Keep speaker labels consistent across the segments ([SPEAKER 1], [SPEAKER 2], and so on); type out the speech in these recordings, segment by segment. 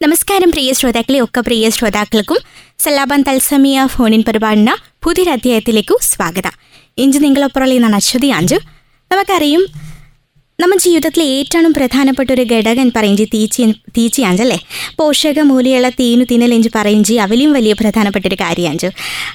[SPEAKER 1] നമസ്കാരം പ്രിയ ശ്രോതാക്കളെ ഒക്കെ പ്രിയ ശ്രോതാക്കൾക്കും സലാബാൻ തത്സമിയ ഫോണിൻ പരിപാടിന പുതിയൊരു അധ്യായത്തിലേക്കു സ്വാഗതം. ഇഞ്ച് നിങ്ങളൊപ്പുറം എന്നാണ് അശ്വതി ആഞ്ചു. നമുക്കറിയും നമ്മുടെ ജീവിതത്തിലെ ഏറ്റവും പ്രധാനപ്പെട്ട ഒരു ഘടകം പറയുന്നത് തീച്ചി തീച്ചിയാഞ്ചല്ലേ പോഷക മൂല്യമുള്ള തീനു തിന്നലെഞ്ച് പറയുന്നത് അവലിയും വലിയ പ്രധാനപ്പെട്ട ഒരു കാര്യമാഞ്ചു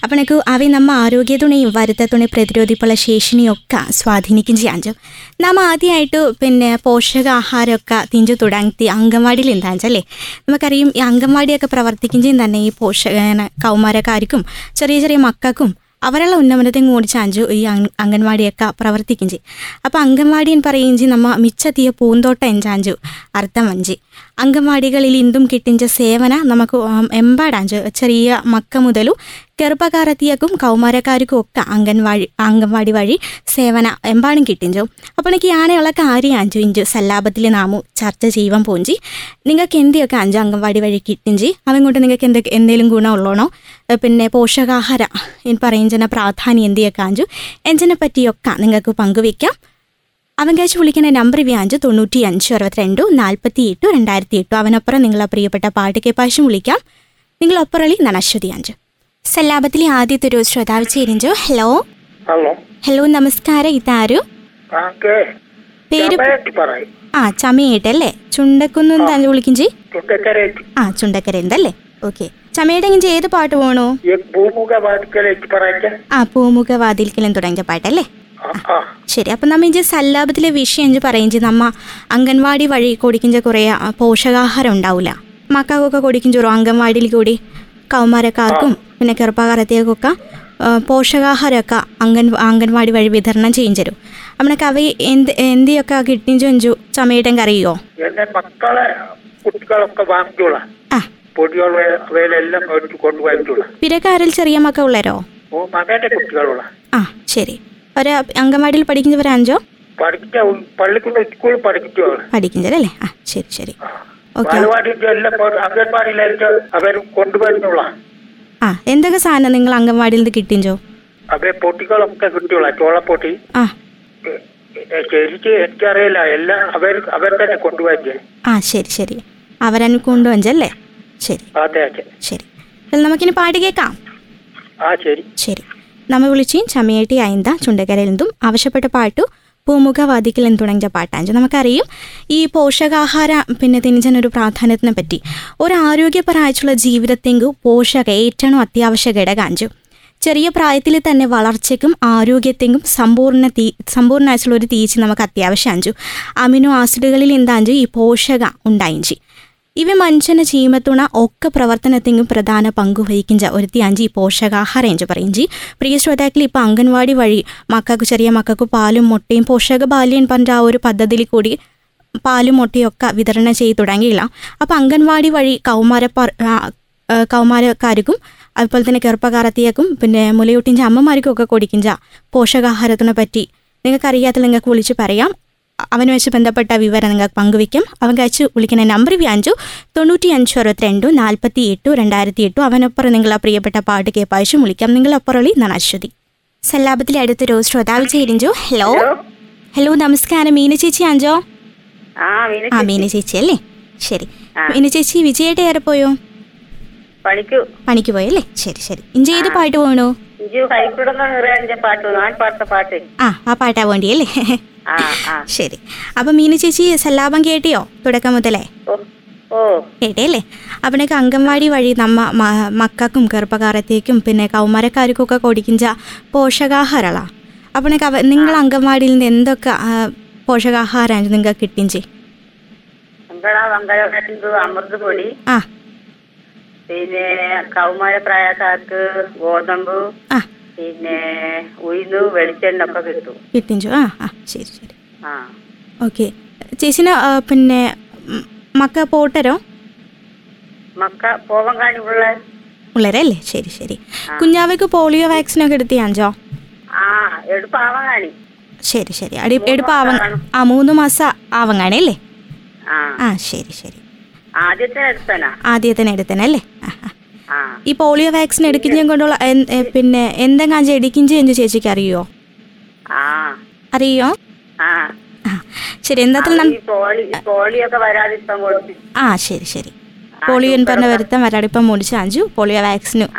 [SPEAKER 1] അപ്പണക്ക് അവ നമ്മ ആരോഗ്യത്തുണയും വരുത്തത്തുണയും പ്രതിരോധിപ്പുള്ള ശേഷിനെയൊക്കെ സ്വാധീനിക്കും ചെയ്യാഞ്ചു നാം ആദ്യമായിട്ട് പിന്നെ പോഷകാഹാരമൊക്കെ തിഞ്ചു തുടങ്ങി അംഗൻവാടിയിൽ എന്താണെന്നല്ലേ നമുക്കറിയും ഈ അംഗൻവാടിയൊക്കെ പ്രവർത്തിക്കുകയും തന്നെ ഈ പോഷക കൗമാരക്കാർക്കും ചെറിയ ചെറിയ മക്കൾക്കും അവരുള്ള ഉന്നമനത്തെയും കൂടി ചാഞ്ചു ഈ അംഗൻവാടിയൊക്കെ പ്രവർത്തിക്കും ചെയ്യും. അപ്പോൾ അംഗൻവാടി എന്ന് ചെയ്യും നമ്മ മിച്ചത്തിയ പൂന്തോട്ടം എഞ്ചാഞ്ചു അർത്ഥം വഞ്ചി. അംഗൻവാടികളിൽ ഇന്തും കിട്ടിഞ്ച സേവന നമുക്ക് എമ്പാടാഞ്ച് ചെറിയ മക്ക മുതലും ഗർഭകാരത്തിയക്കും കൗമാരക്കാർക്കും ഒക്കെ അംഗൻവാടി അംഗൻവാടി വഴി സേവന എമ്പാടും കിട്ടിഞ്ചു. അപ്പോൾ എനിക്ക് ആനയുള്ള കാര്യം അഞ്ചു ഇഞ്ചു സല്ലാപത്തിൽ നാമു ചർച്ച ചെയ്യുവാൻ പോഞ്ചി. നിങ്ങൾക്ക് എന്തിയൊക്കെ അഞ്ചു അംഗൻവാടി വഴി കിട്ടിഞ്ചി? അവങ്ങോട്ട് നിങ്ങൾക്ക് എന്തൊക്കെ എന്തെങ്കിലും ഗുണമുള്ളണോ പിന്നെ പോഷകാഹാര പറയുന്ന പ്രാധാന്യം എന്തിയൊക്കെ അഞ്ചു? എഞ്ചിനെ പറ്റിയൊക്കെ നിങ്ങൾക്ക് പങ്കുവയ്ക്കാം. കഴിച്ച് വിളിക്കുന്ന നമ്പർ വ്യാഞ്ച് തൊണ്ണൂറ്റി അഞ്ച് അറുപത്തിരണ്ട് നാൽപ്പത്തി എട്ടു രണ്ടായിരത്തി എട്ടു അവനപ്പുറം നിങ്ങളെ പ്രിയപ്പെട്ട പാട്ട് കേപ്പാശം വിളിക്കാം. നിങ്ങളൊപ്പറളി നനശ്വതി അഞ്ച്. സല്ലാപത്തിലെ ആദ്യത്തെ ഒരു ശ്രോതാവ് ചേരിഞ്ചു ഹലോ.
[SPEAKER 2] ഹലോ.
[SPEAKER 1] നമസ്കാരം. ഇതാരു? പേര് ആ ചമയേട്ടല്ലേ? ചുണ്ടക്കുന്ന് തന്നെ വിളിക്കും
[SPEAKER 2] ചെയ്
[SPEAKER 1] ആ ചുണ്ടക്കര എന്തല്ലേ ഓക്കെ. ചമയുടെ ഇഞ്ചി ഏത് പാട്ട്
[SPEAKER 2] പോണോ?
[SPEAKER 1] ആ പൂമുഖ വാതിൽക്കലും തുടങ്ങിയ പാട്ടല്ലേ? ശരി അപ്പം നമ്മ ഇഞ്ചി സല്ലാപത്തിലെ വിഷയം ഇഞ്ചി പറയുന്നത് നമ്മ അംഗൻവാടി വഴി കൊടിക്കുന്ന കുറേ പോഷകാഹാരം ഉണ്ടാവില്ല മക്കൾക്കൊക്കെ കൊടുക്കും അംഗൻവാടിയിൽ കൂടി കൗമാരക്കാർക്കും പിന്നെ ചെറുപ്പക്കാരത്തേക്കൊക്കെ പോഷകാഹാരമൊക്കെ അംഗൻ അംഗൻവാടി വഴി വിതരണം ചെയ്യും തരും അമ്മനക്ക് അവ എന്ത് എന്തിയൊക്കെ കിട്ടിഞ്ചു എഞ്ചു അറിയോ
[SPEAKER 2] എന്റെ മക്കളെ കുട്ടികളൊക്കെ വാങ്ങിച്ചോളാം.
[SPEAKER 1] പിരക്കാരിൽ ചെറിയ മക്ക ഉള്ളരോ
[SPEAKER 2] ഓ മകന്റെ കുട്ടികളുള്ള
[SPEAKER 1] ആ ശരി. ഒരു അംഗൻവാടിയിൽ പഠിക്കുന്നവർ അഞ്ചോ?
[SPEAKER 2] പഠിച്ച പള്ളിക്കുള്ള സ്കൂളിൽ പഠിപ്പിച്ചോളാം
[SPEAKER 1] പഠിക്കുന്നതല്ലേ ആ ശരി ശരി. ആ. എന്തൊക്കെ സാധനം നിങ്ങൾ അംഗൻവാടിയിൽ നിന്ന് കിട്ടിഞ്ചോ
[SPEAKER 2] അവയെ പൊട്ടികളൊക്കെ കിട്ടിയോളാം ചോളപ്പൊട്ടി.
[SPEAKER 1] ആ.
[SPEAKER 2] ശരിക്ക് എനിക്കറിയില്ല എല്ലാം അവർ അവർ തന്നെ കൊണ്ടുപോയി
[SPEAKER 1] ആ ശരി ശരി. അവരന്നെ കൊണ്ടുവഞ്ചല്ലേ ശരി.
[SPEAKER 2] അതെ അതെ.
[SPEAKER 1] ശരി. നമുക്കിനി പാട്ട് കേൾക്കാം.
[SPEAKER 2] ആ ശരി.
[SPEAKER 1] ശരി. നമ്മ വിളിച്ചു ചമയേട്ടി അയന്ത ചുണ്ടകരലെന്തും ആവശ്യപ്പെട്ട പാട്ടു പൂമുഖവാദിക്കൽ എന്ന് തുടങ്ങിയ പാട്ടാഞ്ചു നമുക്കറിയും ഈ പോഷകാഹാര പിന്നെ തിനിജനൊരു പ്രാധാന്യത്തിനെ പറ്റി ഒരു ആരോഗ്യപരമായിട്ടുള്ള ജീവിതത്തെങ്കു പോഷക ഏറ്റവും അത്യാവശ്യ ഘടകാഞ്ചു. ചെറിയ പ്രായത്തിൽ തന്നെ വളർച്ചയ്ക്കും ആരോഗ്യത്തെങ്കും സമ്പൂർണ തീ സമ്പൂർണമായിട്ടുള്ള ഒരു തീച്ച് നമുക്ക് അത്യാവശ്യം അഞ്ചു അമിനോ ആസിഡുകളിൽ എന്താഞ്ചു ഈ പോഷക ഇവ മനുഷ്യന് ചീമത്തുണ ഒക്കെ പ്രവർത്തനത്തിനും പ്രധാന പങ്ക് വഹിക്കുന്ന ഒരുത്തി അഞ്ചി പോഷകാഹാരം എന്ന് പറയും പ്രിയ ശ്രോതാക്കൾ ഇപ്പോൾ അംഗൻവാടി വഴി മക്കൾക്ക് ചെറിയ മക്കൾക്ക് പാലും മുട്ടയും പോഷക ബാല്യം പറഞ്ഞ ആ ഒരു പദ്ധതിയിൽ കൂടി പാലും മുട്ടയും ഒക്കെ വിതരണം ചെയ്ത് തുടങ്ങിയില്ല. അപ്പോൾ അംഗൻവാടി വഴി കൗമാര കൗമാരക്കാർക്കും അതുപോലെ തന്നെ ഗർഭകാരത്തിയേക്കും പിന്നെ മുലയൂട്ടിന്റെ അമ്മമാർക്കും ഒക്കെ കൊടുക്കിഞ്ച പോഷകാഹാരത്തിനെ പറ്റി. നിങ്ങൾക്കറിയാത്ത നിങ്ങൾക്ക് വിളിച്ച് പറയാം. അവന് വെച്ച് ബന്ധപ്പെട്ട വിവരം നിങ്ങൾക്ക് പങ്കുവയ്ക്കും. അവൻ കഴിച്ച് വിളിക്കുന്ന നമ്പർ വ്യാഞ്ചു തൊണ്ണൂറ്റി അഞ്ച് അറുപത്തിരണ്ടു നാൽപ്പത്തി എട്ടു രണ്ടായിരത്തി എട്ടു അവനൊപ്പം നിങ്ങളെ പ്രിയപ്പെട്ട പാട്ട് കേപ്പാഴ്ച വിളിക്കാം. നിങ്ങളൊപ്പറളി നനാശ്വതി അശ്വതി സല്ലാപത്തിലെ അടുത്തൊരു ശ്രോതാവ് ചേരിഞ്ചു ഹലോ ഹലോ നമസ്കാരം. മീന ചേച്ചി ആഞ്ചോ
[SPEAKER 3] ആ
[SPEAKER 1] മീന ചേച്ചി. അല്ലേ? ശരി. മീന ചേച്ചി വിജയേട്ട ഏറെ പോയോ?
[SPEAKER 3] പണിക്കു.
[SPEAKER 1] പണിക്ക് പോയല്ലേ ശരി ശരി. ഇഞ്ചി ഏത് പാട്ട് പോകണോ ആ ആ പാട്ടാ
[SPEAKER 3] വേണ്ടി അല്ലേ
[SPEAKER 1] ശരി. അപ്പൊ മീനു ചേച്ചി സല്ലാപം കേട്ടിയോ തുടക്കം മുതലേ? കേട്ടല്ലേ അവിടേക്ക് അംഗൻവാടി വഴി നമ്മ മക്കും മക്കൾക്കും ചെറുപ്പക്കാരത്തേക്കും പിന്നെ കൗമാരക്കാർക്കൊക്കെ കൊടുക്കിഞ്ച പോഷകാഹാരളാ. അപ്പോഴേക്ക് അവ നിങ്ങൾ അംഗൻവാടിയിൽ നിന്ന് എന്തൊക്കെ പോഷകാഹാരം നിങ്ങൾക്ക്
[SPEAKER 3] വങ്കലു അമൃത് പൊടി
[SPEAKER 1] ആ.
[SPEAKER 3] പിന്നെ കൗമാര പ്രായക്കാർക്ക് ഗോതമ്പ്
[SPEAKER 1] ആ.
[SPEAKER 3] പിന്നെ ഉഴുന്ന് വെളിച്ചെണ്ണ ഒക്കെ കിട്ടും.
[SPEAKER 1] കിട്ടും ആ ആ ശരി ശരി.
[SPEAKER 3] ആ.
[SPEAKER 1] ഓക്കെ. ചേച്ചിന് പിന്നെ മക്ക പോട്ടരോ?
[SPEAKER 3] മക്ക പോവാൻ കാണിപ്പുള്ള
[SPEAKER 1] ഉള്ളരല്ലേ ശരി ശരി. കുഞ്ഞാവയ്ക്ക് പോളിയോ വാക്സിൻ ഒക്കെ എടുത്തിയാഞ്ചോ?
[SPEAKER 3] ആ എടുപ്പാവാൻ കാണി
[SPEAKER 1] ശരി ശരി. അടി എടുപ്പ് ആവങ്ങ ആ മൂന്ന് മാസം ആവങ്ങാണി അല്ലേ?
[SPEAKER 3] ആ
[SPEAKER 1] ശരി ശരി. ആദ്യത്തിന് എടുത്തനല്ലേ? ഈ പോളിയോ വാക്സിൻ എടുക്കുന്നതും കൊണ്ടുള്ള പിന്നെ എന്തെങ്കിലും എടുക്കും ചെയ്യുന്ന ചേച്ചിക്ക് അറിയോ? അറിയോ? ശരി
[SPEAKER 3] എന്താ
[SPEAKER 1] ആ ശരി ശരി. പോളിയോ എന്ന് പറഞ്ഞ വരുത്തം വരാടിപ്പം മുടിച്ച് അഞ്ചു പോളിയോ വാക്സിനും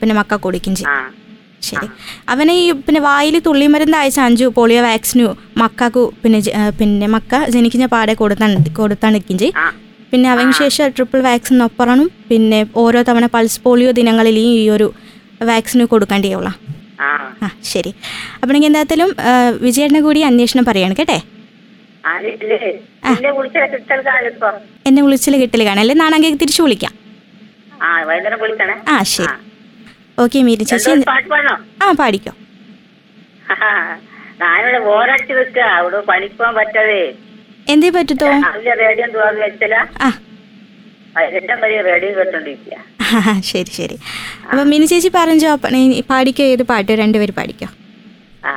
[SPEAKER 1] പിന്നെ മക്ക കുടിക്കും ചെയ്യും ശരി. അവനെ ഈ പിന്നെ വായിൽ തുള്ളി മരുന്ന് അയച്ച അഞ്ചു പോളിയോ വാക്സിനു മക്കു പിന്നെ പിന്നെ മക്ക ജനിക്കുന്ന പാടെ കൊടുത്താണ് കൊടുത്താണ് ചെയ്യും പിന്നെ അവന് ശേഷം ട്രിപ്പിൾ വാക്സിൻ ഒപ്പറണം. പിന്നെ ഓരോ തവണ പൾസ് പോളിയോ ദിനങ്ങളിൽ ഈ ഒരു വാക്സിന് കൊടുക്കേണ്ടിയുള്ള
[SPEAKER 3] ആ.
[SPEAKER 1] ശരി. അപ്പോൾ എന്തായാലും വിജയേട്ടനെ കൂടി അന്വേഷണം പറയാണ് കേട്ടെ? എന്നെ വിളിച്ചിൽ കിട്ടൽ കാണാം അല്ലേ നാണെങ്കിൽ തിരിച്ചു വിളിക്കാം.
[SPEAKER 3] ആ
[SPEAKER 1] ശരി. ഓക്കെ മീരി ചേച്ചി. ആ പാടിക്കോ.
[SPEAKER 3] ഞാനിവിടെ ബോറടിച്ച് നിൽക്കുക അവിടെ പണിക്കുവാൻ പറ്റാതെ.
[SPEAKER 1] എന്തേ പറ്റത്തോ? ശരി ശരി. അപ്പൊ മിനി ചേച്ചി പറഞ്ഞോ പാടിക്കോ ഏത് പാട്ട്? രണ്ടുപേര് പാടിക്കോ.
[SPEAKER 3] ആ.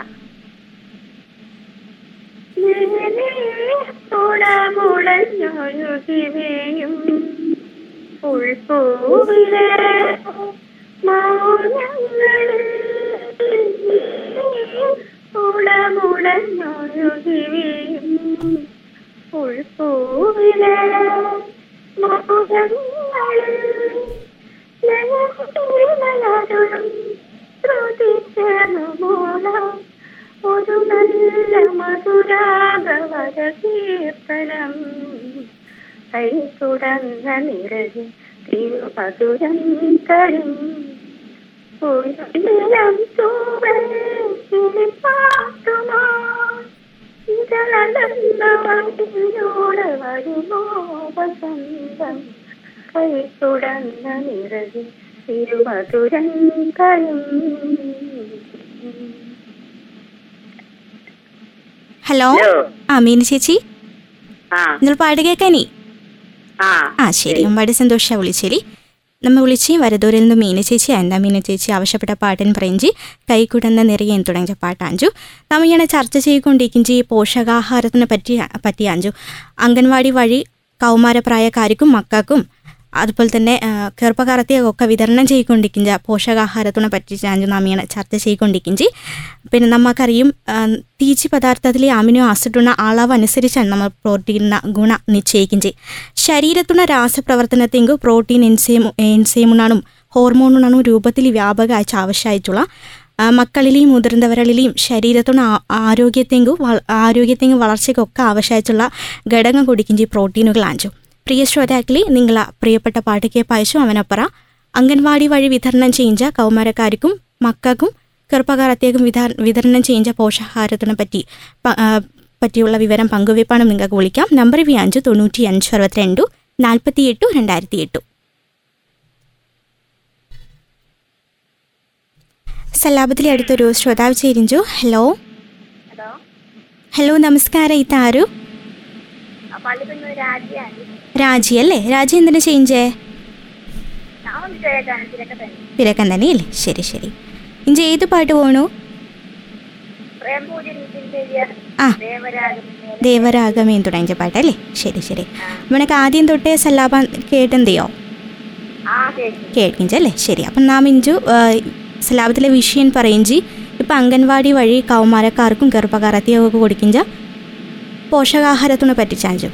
[SPEAKER 4] ഒരു നല്ല മധുരാഗവര കീർത്തനം കൈ തുടങ്ങ നിറകി തിരുമധുരം തരും. ഉയരം തൂവൽ കിളിപ്പാട്ടുമാ ഇതളന്ന വഴിയോട് വരുമോ വസന്തം
[SPEAKER 1] ഹലോ. ആ മീന ചേച്ചി. നിങ്ങൾ പാട് കേൾക്കാനേ
[SPEAKER 3] ആ.
[SPEAKER 1] ആ ശരി. ഒരുപാട് സന്തോഷ വിളിച്ചേരി നമ്മൾ വിളിച്ച് വരദൂരിൽ നിന്ന് മീന ചേച്ചി എന്താ മീന ചേച്ചി ആവശ്യപ്പെട്ട പാട്ടൻ പറയിഞ്ചി കൈക്കുടന്ന നിറയെ തുടങ്ങിയ പാട്ടാഞ്ചു നമ്മൾ ഇങ്ങനെ ചർച്ച ചെയ്തുകൊണ്ടിരിക്കും പോഷകാഹാരത്തിനെ പറ്റി പറ്റിയാഞ്ചു അംഗൻവാടി വഴി കൗമാരപ്രായക്കാർക്കും മക്കൾക്കും അതുപോലെ തന്നെ ചെറുപ്പക്കാരത്തെയൊക്കെ വിതരണം ചെയ്തുകൊണ്ടിരിക്കുന്ന പോഷകാഹാരത്തിനെ പറ്റി ഞാൻ നാം ചർച്ച ചെയ്തുകൊണ്ടിരിക്കും പിന്നെ നമുക്കറിയും തീച്ചി പദാർത്ഥത്തിലെ അമിനോ ആസിഡുള്ള അളവ് അനുസരിച്ചാണ് നമ്മൾ പ്രോട്ടീനിന ഗുണ നിശ്ചയിക്കും ചെയ്യും രാസപ്രവർത്തനത്തെങ്കിൽ രാസപ്രവർത്തനത്തെങ്കു പ്രോട്ടീൻ എൻസൈം എൻസൈമുണാണും ഹോർമോണുണാണും രൂപത്തിൽ വ്യാപക ആവശ്യമായിട്ടുള്ള മക്കളിലെയും മുതിർന്നവരിലെയും ശരീരത്തിന് ആരോഗ്യത്തെങ്കും ആരോഗ്യത്തെങ്കും വളർച്ചയ്ക്കൊക്കെ ആവശ്യമായിട്ടുള്ള ഘടകം കുടിക്കും ചെയ്യും പ്രിയ ശ്രോതാക്കളി നിങ്ങള പ്രിയപ്പെട്ട പാട്ട് കേപ്പായച്ചു അവനപ്പറ. അംഗൻവാടി വഴി വിതരണം ചെയ്ത കൗമാരക്കാർക്കും മക്കൾക്കും ചെറുപ്പക്കാരത്തേക്കും വിതാ വിതരണം ചെയ്ത പോഷകാഹാരത്തിനെ പറ്റി പറ്റിയുള്ള വിവരം പങ്കുവയ്പ്പാണ് നിങ്ങൾക്ക് വിളിക്കാം. നമ്പർ വി അഞ്ച് തൊണ്ണൂറ്റി അഞ്ച് അറുപത്തിരണ്ടു നാൽപ്പത്തി എട്ടു രണ്ടായിരത്തി എട്ടു സലാബത്തിലെ അടുത്തൊരു ശ്രോതാവ് ചേരിഞ്ചു ഹലോ.
[SPEAKER 4] ഹലോ.
[SPEAKER 1] ഹലോ നമസ്കാരം. ഇതാരു?
[SPEAKER 4] രാജ്യാണ്.
[SPEAKER 1] രാജി അല്ലേ രാജി എന്തിനു ചേഞ്ചേ തിരക്കൻ തന്നെയല്ലേ? ശരി ശരി. ഇഞ്ച് ഏത് പാട്ട്
[SPEAKER 4] പോണു?
[SPEAKER 1] ആ. ദേവരാഗമേൻ തുടങ്ങിയ പാട്ടല്ലേ? ശരി ശരി. നമുക്ക് ആദ്യം തൊട്ടേ സല്ലാപ കേട്ടെന്തെയോ കേൾക്കിഞ്ചല്ലേ? ശരി. അപ്പം നാം ഇഞ്ചു സലാപത്തിലെ വിഷയം പറയിഞ്ചി. ഇപ്പം അംഗൻവാടി വഴി കൗമാരക്കാർക്കും ഗർഭകാരത്തെയൊക്കെ കൊടുക്കിഞ്ച പോഷകാഹാരത്തിനെ പറ്റിച്ചാഞ്ചു.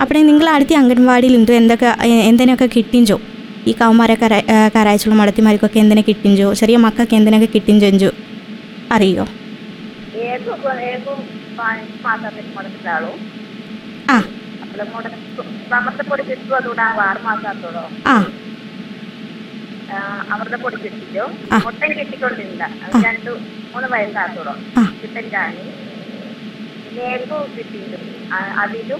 [SPEAKER 1] അപ്പോൾ നിങ്ങൾ അടുത്ത അംഗൻവാടിയിൽ ഉണ്ട്. എന്തൊക്കെ എന്തിനൊക്കെ കിട്ടിഞ്ചോ? ഈ കൗമാരെ കരാ കരായച്ചുള്ള മടത്തിമാർക്കൊക്കെ എന്തിനെ കിട്ടിഞ്ചോ? ചെറിയ മക്കൾക്ക് എന്തിനൊക്കെ കിട്ടിഞ്ചോ അറിയോ? ആ.
[SPEAKER 4] അവരുടെ
[SPEAKER 1] ആ
[SPEAKER 4] കിട്ടിയോ. മുട്ടൻ കിട്ടിക്കൊണ്ടിരുന്ന രണ്ട് മൂന്ന് വയസ്സാത്തോളോ അതിലും
[SPEAKER 1] ആ.
[SPEAKER 4] ഇതെല്ലാം ഒക്കെ ആണ്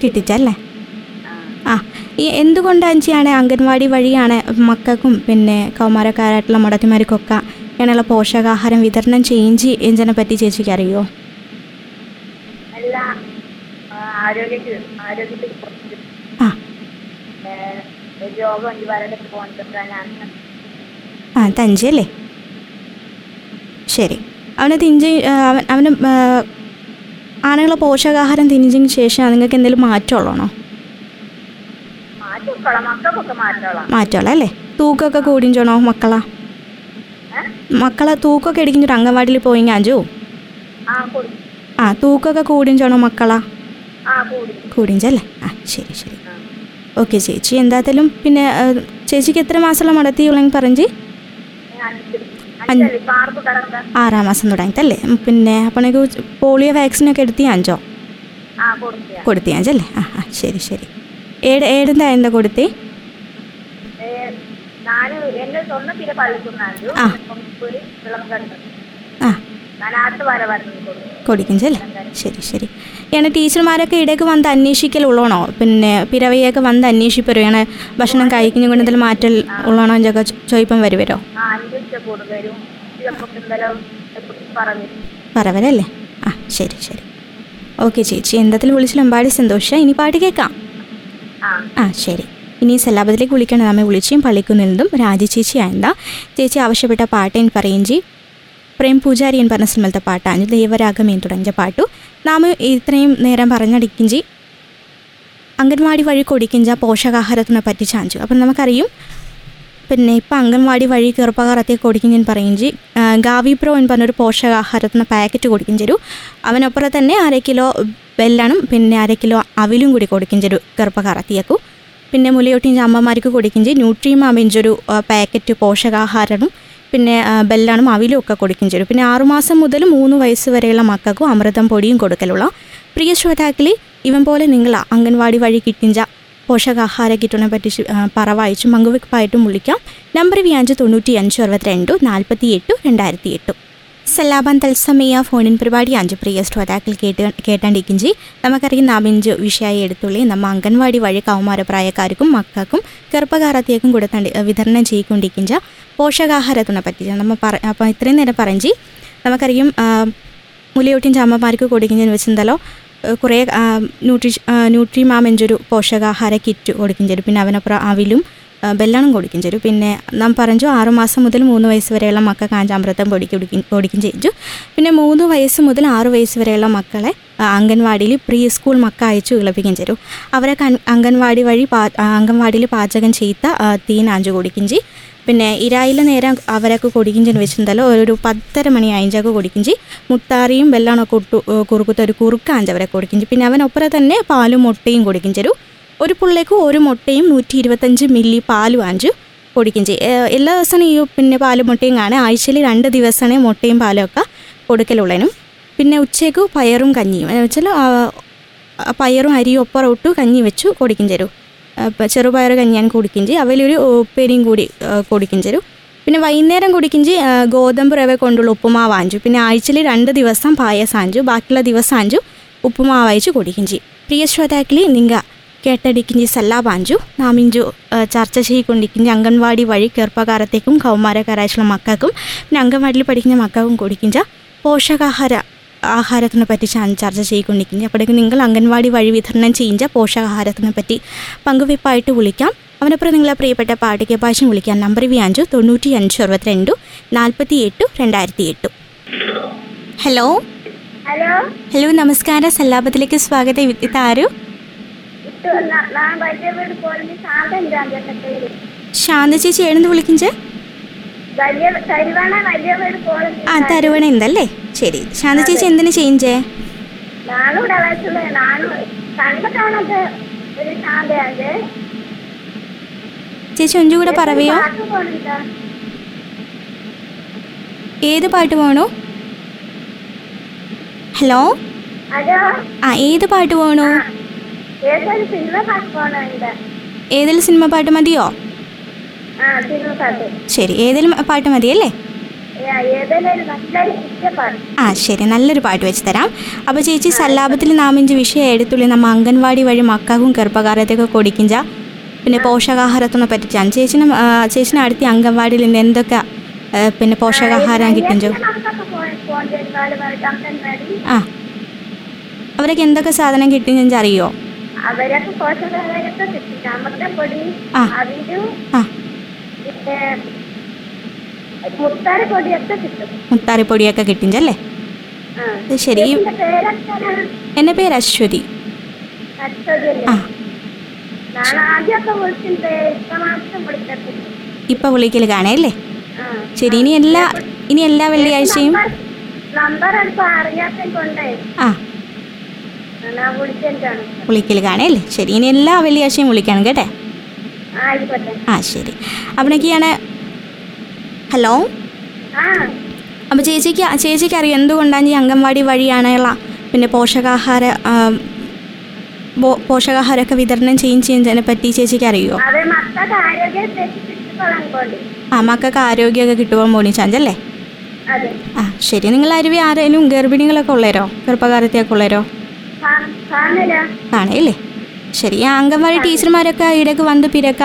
[SPEAKER 1] കിട്ടിച്ചല്ലേ?
[SPEAKER 4] ആ.
[SPEAKER 1] ഈ എന്തുകൊണ്ടാണ് അഞ്ചിയാണ് അംഗൻവാടി വഴിയാണ് മക്കൾക്കും പിന്നെ കൗമാരക്കാരായിട്ടുള്ള മുടത്തിമാർക്കൊക്കെ ഇങ്ങനെയുള്ള പോഷകാഹാരം വിതരണം ചെയ്യിഞ്ചി എന്നതിനെ പറ്റി ചേച്ചിക്ക് അറിയോ?
[SPEAKER 4] ആ,
[SPEAKER 1] ആ.
[SPEAKER 4] ഏ, രോഗം നിവാരണത്തിൽ പോകുന്നതാണ്
[SPEAKER 1] ആ തഞ്ചി അല്ലേ ശരി. അവന് ഇഞ്ചി അവൻ അവന് ആ, ആണുങ്ങളെ പോഷകാഹാരം തിരിഞ്ഞതിന് ശേഷം നിങ്ങൾക്ക് എന്തെങ്കിലും
[SPEAKER 4] മാറ്റമുള്ളണോ
[SPEAKER 1] മാറ്റമുള്ള അല്ലേ? തൂക്കമൊക്കെ കൂടിഞ്ചോണോ മക്കളാ? മക്കളെ തൂക്കമൊക്കെ എടുക്കിഞ്ഞൊരു അംഗൻവാടിയിൽ പോയി അഞ്ചു?
[SPEAKER 4] ആ
[SPEAKER 1] തൂക്കമൊക്കെ കൂടിഞ്ചോണോ മക്കളാ? കൂടിഞ്ചല്ലേ ആ ശരി ശരി. ഓക്കെ ചേച്ചി. എന്തായാലും പിന്നെ ചേച്ചിക്ക് എത്ര മാസമുള്ള മടത്തിയുള്ളെങ്കിൽ പറഞ്ഞ്? ആറാം മാസം തുടങ്ങിത്തല്ലേ ഉം, പിന്നെ അപ്പോഴേക്ക് പോളിയോ വാക്സിനൊക്കെ എടുത്തിയാഞ്ചോ കൊടുത്തിയാഞ്ചല്ലേ
[SPEAKER 4] ആ
[SPEAKER 1] ആ ആ ശരി ശരി. ഏട് ഏടെന്താ എന്താ കൊടുത്തി? ആ. കൊടുക്കിഞ്ചല്ലേ ശരി ശരി. ഏണ ടീച്ചർമാരൊക്കെ ഇടയ്ക്ക് വന്ന് അന്വേഷിക്കലുള്ളതാണോ? പിന്നെ പിറവിയൊക്കെ വന്ന് അന്വേഷിപ്പരുവാണ് ഭക്ഷണം കഴിക്കുന്ന എന്തെങ്കിലും മാറ്റൽ ഉള്ളണോ എന്നൊക്കെ ചോദിപ്പം വരുവരോ? പറവരല്ലേ? ആ ശരി ശരി. ഓക്കെ ചേച്ചി. എന്തായാലും വിളിച്ചാൽ എമ്പാടി സന്തോഷം. ഇനി പാട്ട് കേൾക്കാം.
[SPEAKER 4] ആ.
[SPEAKER 1] ശരി. ഇനി സല്ലാപത്തിലേക്ക് വിളിക്കണം. നമ്മെ വിളിച്ചും പള്ളിക്കുന്നിരുന്നും രാജി ചേച്ചി ആയതാ. ചേച്ചി ആവശ്യപ്പെട്ട പാട്ട് എന്ന് പറയിഞ്ചി പ്രേം പൂജാരി എന്ന് പറഞ്ഞ സിനിമത്തെ പാട്ടാണ് ദേവരാഗമേൻ തുടങ്ങിയ പാട്ടു. നാം ഇത്രയും നേരം പറഞ്ഞടിക്കിഞ്ചി അംഗൻവാടി വഴി കൊടുക്കിഞ്ച പോഷകാഹാരത്തിനെ പറ്റി ചാഞ്ചു. അപ്പം നമുക്കറിയും പിന്നെ ഇപ്പം അംഗൻവാടി വഴി ചെറുപ്പകാരത്തെ കൊടുക്കും ഞാൻ പറയിഞ്ചി ഗാവി പ്രോ എന്ന് പറഞ്ഞൊരു പോഷകാഹാരത്തിന് പാക്കറ്റ് കൊടുക്കും ചെരു അവനപ്പുറം തന്നെ അര കിലോ വെല്ലണം പിന്നെ അര കിലോ അവിലും കൂടി കൊടുക്കും ചെറുപ്പകാരത്തിയേക്കു പിന്നെ മുലയൊട്ടിഞ്ച് അമ്മമാർക്ക് കൊടുക്കും ചെയ്യും ഒരു പാക്കറ്റ് പോഷകാഹാരവും പിന്നെ ബെല്ലാണ് അവിലും ഒക്കെ കൊടുക്കുകയും ചെയ്യും പിന്നെ ആറുമാസം മുതൽ മൂന്ന് വയസ്സ് വരെയുള്ള മക്കൾക്കും അമൃതം പൊടിയും കൊടുക്കലുള്ള പ്രിയ ശ്രോതാക്കളെ ഇവൻ പോലെ നിങ്ങൾ അംഗൻവാടി വഴി കിട്ടിഞ്ച പോഷകാഹാര കിറ്റിനെ പറ്റി പറ വായിച്ചു പറവായിച്ചും പങ്കുവെപ്പായിട്ടും വിളിക്കാം. നമ്പർ വ്യാജ് തൊണ്ണൂറ്റി അഞ്ച് അറുപത്തിരണ്ട് നാൽപ്പത്തി എട്ട് രണ്ടായിരത്തി സല്ലാബാൻ തത്സമയ ഫോണിൻ പരിപാടി അഞ്ച് പ്രിയ ശ്രോതാക്കൾ കേട്ട് കേട്ടാണ്ടിരിക്കിഞ്ചി നമുക്കറിയാം നാമിഞ്ച് വിഷയമായി എടുത്തുള്ളി. നമ്മ അംഗൻവാടി വഴി കൗമാര പ്രായക്കാർക്കും മക്കൾക്കും ചെറുപ്പകാരത്തേക്കും കൊടുത്തണ്ട് വിതരണം ചെയ്യിക്കൊണ്ടിരിക്കിഞ്ച പോഷകാഹാരത്തിനെ പറ്റി നമ്മൾ പറ അപ്പം ഇത്രയും നേരം പറഞ്ഞ് നമുക്കറിയാം മുലയൂട്ടിൻ ചാമ്മമാർക്ക് കൊടുക്കുന്നതിന് വെച്ചെന്തല്ലോ കുറേ ന്യൂട്രി ന്യൂട്രി എഞ്ചൊരു പോഷകാഹാര കിറ്റ് കൊടുക്കും തരും പിന്നെ അവനപ്പുറം അവിലും ബെല്ലണം കൊടുക്കും തരും പിന്നെ നാം പറഞ്ഞു ആറുമാസം മുതൽ മൂന്ന് വയസ്സ് വരെയുള്ള മക്കൾക്ക് കാഞ്ചാമൃതം പൊടിക്ക് കുടിക്കും കുടിക്കും ചെയ്തു പിന്നെ മൂന്ന് വയസ്സ് മുതൽ ആറ് വയസ്സ് വരെയുള്ള മക്കളെ അംഗൻവാടിയിൽ പ്രീ സ്കൂൾ മക്ക അയച്ചു ഇളപ്പിക്കും ചെയ്തു അവരെ അംഗൻവാടി വഴി പാ അംഗൻവാടിയിൽ പാചകം ചെയ്ത അഞ്ചു കൊടുക്കും ചെയ്യും പിന്നെ ഇരായിലെ നേരം അവരൊക്കെ കൊടുക്കിഞ്ചെന്ന് വെച്ചിട്ടുണ്ടല്ലോ. ഒരു പത്തര മണി അഞ്ചൊക്കെ കൊടുക്കിഞ്ചി മുത്താറിയും വെള്ളമൊക്കെ ഇട്ടു കുറുക്കത്തെ ഒരു കുറുക്കാഞ്ച് അവരെ ചെയ്യും പിന്നെ അവനൊപ്പം തന്നെ പാലും മുട്ടയും കൊടുക്കിഞ്ചരു ഒരു പുള്ളിക്ക് ഒരു മുട്ടയും നൂറ്റി ഇരുപത്തഞ്ച് മില്ലി പാലും അഞ്ചു ചെയ്യും എല്ലാ ദിവസവും ഈ പിന്നെ പാലും മുട്ടയും കാണാൻ ആഴ്ചയിൽ രണ്ട് ദിവസമാണ് മുട്ടയും പാലും ഒക്കെ കൊടുക്കലുള്ളതിനും. പിന്നെ ഉച്ചയ്ക്ക് പയറും കഞ്ഞിയും. എന്ന് വെച്ചാൽ പയറും അരിയും ഒപ്പറം ഇട്ടു കഞ്ഞി വെച്ചു കൊടുക്കും തരും ചെറുപയർ കഞ്ഞിയാൻ കുടിക്കും ചെയ്യും അവലൊരു ഉപ്പേരിയും കൂടി കുടിക്കും തരും പിന്നെ വൈകുന്നേരം കുടിക്കും ചെയ്യും ഗോതമ്പ് റവ കൊണ്ടുള്ള ഉപ്പുമാവ് ആഞ്ചു പിന്നെ ആഴ്ചയിൽ രണ്ട് ദിവസം പായസം ആഞ്ചു ബാക്കിയുള്ള ദിവസം ആഞ്ചു ഉപ്പുമാവ് അയച്ചു കുടിക്കും ചെയ്യും പ്രിയ ശ്രോതാക്കളി നിങ്ങ കേട്ടടിക്കിഞ്ചി സല്ലാ ബാഞ്ചു. നാമിഞ്ചു ചർച്ച ചെയ്യിക്കൊണ്ടിരിക്കുന്ന അംഗൻവാടി വഴി ചെറുപ്പകാരത്തേക്കും കൗമാരക്കാരായിട്ടുള്ള മക്കൾക്കും പിന്നെ അംഗൻവാടിയിൽ പഠിക്കുന്ന മക്കൾക്കും കുടിക്കിഞ്ച പോഷകാഹാര ആഹാരത്തിനെ പറ്റി ചർച്ച ചെയ്യിക്കൊണ്ടിരിക്കുന്നത് അപ്പോഴേക്കും നിങ്ങൾ അംഗൻവാടി വഴി വിതരണം ചെയ്യിച്ച പോഷകാഹാരത്തിനെ പറ്റി പങ്കുവെപ്പായിട്ട് വിളിക്കാം. അവനപ്പുറം നിങ്ങളെ പ്രിയപ്പെട്ട പാട്ടിക്ക് ഭാഷ വിളിക്കാം. നമ്പർ വി അഞ്ചു തൊണ്ണൂറ്റി അഞ്ച് അറുപത്തിരണ്ട് നാൽപ്പത്തി എട്ട് രണ്ടായിരത്തി എട്ട് ഹലോ?
[SPEAKER 4] ഹലോ?
[SPEAKER 1] ഹലോ നമസ്കാരം. സല്ലാപത്തിലേക്ക് സ്വാഗതം. ഇത് ഇതാരു ശാന്ത ചേച്ചി എഴുന്ന് വിളിക്കിഞ്ചേ ആ തരുവണ എന്തല്ലേ? ശരി. ശാന്ത ചേച്ചി എന്തിനു ചെയ്യിഞ്ചേ ചേച്ചി ഒഞ്ചു കൂടെ പറയോ ഏത് പാട്ട് പോണു? ഹലോ? ആ ഏത് പാട്ട് പോകണു
[SPEAKER 4] ഏതൊരു സിനിമ പാട്ട് പോണുണ്ട്
[SPEAKER 1] ഏതെങ്കിലും സിനിമ പാട്ട് മതിയോ? ശരി ഏതെങ്കിലും പാട്ട്. മതിയല്ലേ ആ ശരി നല്ലൊരു പാട്ട് വെച്ച് തരാം. അപ്പോൾ ചേച്ചി സല്ലാപത്തിൽ നാമിഞ്ച് വിഷയം എടുത്തുള്ളി നമ്മ അംഗൻവാടി വഴി മക്കാക്കും ഗർഭകാരത്തെയൊക്കെ കൊടുക്കിഞ്ച പിന്നെ പോഷകാഹാരത്തിനെ പറ്റിച്ചാണ് ചേച്ചിന് ചേച്ചിന് അടുത്ത അംഗൻവാടിയിൽ നിന്ന് എന്തൊക്കെ പിന്നെ പോഷകാഹാരം കിട്ടിഞ്ചോ ആ. അവരൊക്കെ എന്തൊക്കെ സാധനം കിട്ടിയെന്ന് അറിയോ
[SPEAKER 4] അവരൊക്കെ പോഷകാഹാരമൊക്കെ കിട്ടി. ചാമത്തെ പൊടി
[SPEAKER 1] ആ.
[SPEAKER 4] അവിലും പിന്നെ കിട്ടും.
[SPEAKER 1] മുത്താറിപ്പൊടിയൊക്കെ കിട്ടിഞ്ചല്ലേ ശരി. എന്റെ പേര് അശ്വതി.
[SPEAKER 4] ഇപ്പൊ
[SPEAKER 1] വിളിക്കൽ കാണേല്ലേ ശരി ഇനി എല്ലാ ഇനി എല്ലാ വെള്ളിയാഴ്ചയും ആ. വിളിക്കൽ കാണല്ലേ? ശരി ഇനി എല്ലാ വെള്ളിയാഴ്ചയും വിളിക്കണം കേട്ടെ? ആ ശരി. അവിടേക്കാണ് ഹലോ? അപ്പോൾ ചേച്ചിക്ക് ചേച്ചിക്ക് അറിയാം എന്തുകൊണ്ടാണ് ഈ അംഗൻവാടി വഴിയാണുള്ള പിന്നെ പോഷകാഹാര പോഷകാഹാരമൊക്കെ വിതരണം ചെയ്യും ചെയ്യുന്നതിനെ പറ്റി ചേച്ചിക്ക് അറിയുമോ ആ മക്കൾക്ക് ആരോഗ്യമൊക്കെ കിട്ടുവാൻ പോണി ചാഞ്ചല്ലേ? ആ ശരി. നിങ്ങൾ അരുവി ആരേലും ഗർഭിണികളൊക്കെ ഉള്ളേരോ ഗർഭകാലത്തെയൊക്കെ ഉള്ളേരോ ആണല്ലേ ശരി ആ അംഗൻവാടി ടീച്ചർമാരൊക്കെ ഇടയ്ക്ക് വന്ന് പിരക്ക